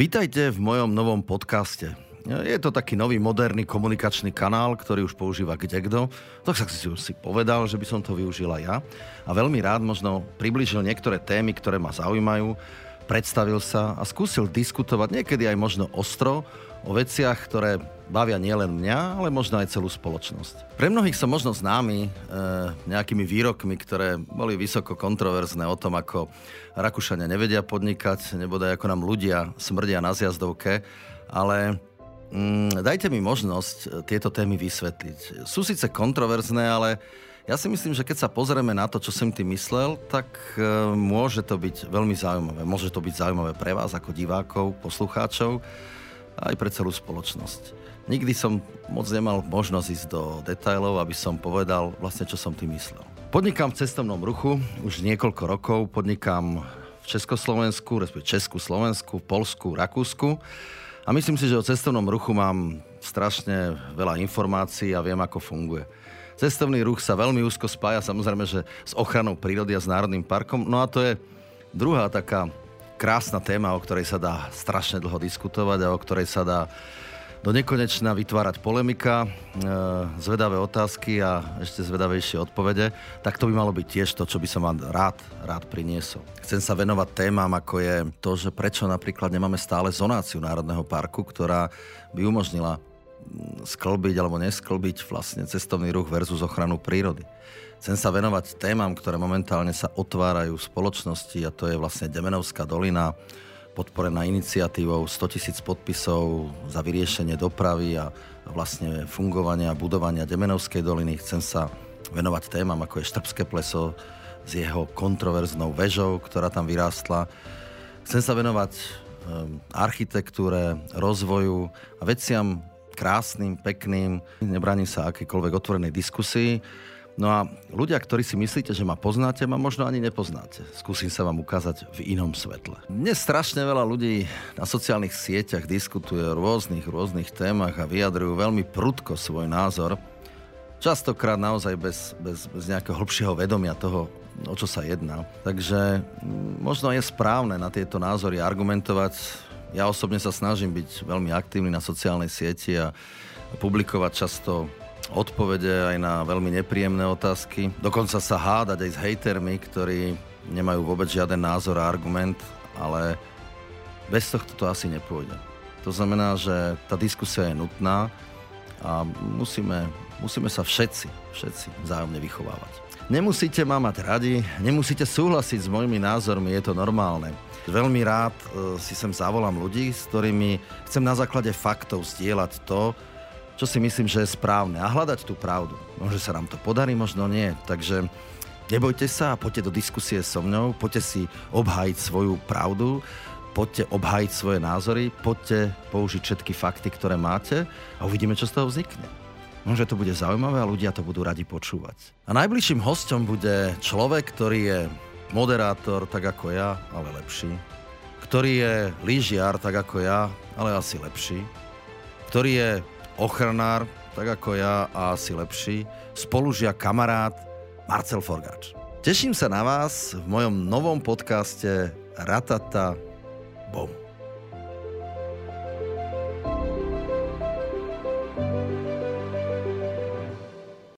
Vítajte v mojom novom podcaste. Je to taký nový moderný komunikačný kanál, ktorý už používa kdekto. Tak sa si si povedal, že by som to využila ja. A veľmi rád možno priblížil niektoré témy, ktoré ma zaujímajú, predstavil sa a skúsil diskutovať niekedy aj možno ostro o veciach, ktoré bavia nielen mňa, ale možno aj celú spoločnosť. Pre mnohých som možno známy e, nejakými výrokmi, ktoré boli vysoko kontroverzné o tom, ako Rakúšania nevedia podnikať, nebodaj ako nám ľudia smrdia na zjazdovke, ale mm, dajte mi možnosť tieto témy vysvetliť. Sú síce kontroverzné, ale ja si myslím, že keď sa pozrieme na to, čo som tým myslel, tak e, môže to byť veľmi zaujímavé. Môže to byť zaujímavé pre vás ako divákov, poslucháčov aj pre celú spoločnosť. Nikdy som moc nemal možnosť ísť do detajlov, aby som povedal vlastne, čo som tým myslel. Podnikám v cestovnom ruchu už niekoľko rokov, podnikám v Československu, respektíve Česku, Slovensku, Polsku, Rakúsku a myslím si, že o cestovnom ruchu mám strašne veľa informácií a viem, ako funguje. Cestovný ruch sa veľmi úzko spája samozrejme, že s ochranou prírody a s Národným parkom. No a to je druhá taká krásna téma, o ktorej sa dá strašne dlho diskutovať a o ktorej sa dá do nekonečna vytvárať polemika, e, zvedavé otázky a ešte zvedavejšie odpovede, tak to by malo byť tiež to, čo by som vám rád, rád priniesol. Chcem sa venovať témam, ako je to, že prečo napríklad nemáme stále zonáciu Národného parku, ktorá by umožnila sklbiť alebo nesklbiť vlastne cestovný ruch versus ochranu prírody. Chcem sa venovať témam, ktoré momentálne sa otvárajú v spoločnosti a to je vlastne Demenovská dolina, podporená iniciatívou 100 tisíc podpisov za vyriešenie dopravy a vlastne fungovania a budovania Demenovskej doliny. Chcem sa venovať témam, ako je Štrbské pleso s jeho kontroverznou vežou, ktorá tam vyrástla. Chcem sa venovať ehm, architektúre, rozvoju a veciam krásnym, pekným. Nebraním sa akékoľvek otvorenej diskusii. No a ľudia, ktorí si myslíte, že ma poznáte, ma možno ani nepoznáte. Skúsim sa vám ukázať v inom svetle. Dnes strašne veľa ľudí na sociálnych sieťach diskutuje o rôznych, rôznych témach a vyjadrujú veľmi prudko svoj názor. Častokrát naozaj bez, bez, bez nejakého hlbšieho vedomia toho, o čo sa jedná. Takže mm, možno je správne na tieto názory argumentovať. Ja osobne sa snažím byť veľmi aktívny na sociálnej sieti a publikovať často odpovede aj na veľmi nepríjemné otázky. Dokonca sa hádať aj s hejtermi, ktorí nemajú vôbec žiaden názor a argument, ale bez tohto to asi nepôjde. To znamená, že tá diskusia je nutná a musíme, musíme sa všetci, všetci vzájomne vychovávať. Nemusíte ma mať radi, nemusíte súhlasiť s mojimi názormi, je to normálne. Veľmi rád e, si sem zavolám ľudí, s ktorými chcem na základe faktov zdieľať to, čo si myslím, že je správne a hľadať tú pravdu. Možno sa nám to podarí, možno nie. Takže nebojte sa a poďte do diskusie so mnou, poďte si obhájiť svoju pravdu, poďte obhájiť svoje názory, poďte použiť všetky fakty, ktoré máte a uvidíme, čo z toho vznikne. Možno to bude zaujímavé a ľudia to budú radi počúvať. A najbližším hostom bude človek, ktorý je moderátor, tak ako ja, ale lepší. Ktorý je lyžiar, tak ako ja, ale asi lepší. Ktorý je ochranár, tak ako ja a asi lepší, spolužia kamarát Marcel Forgáč. Teším sa na vás v mojom novom podcaste Ratata Bom.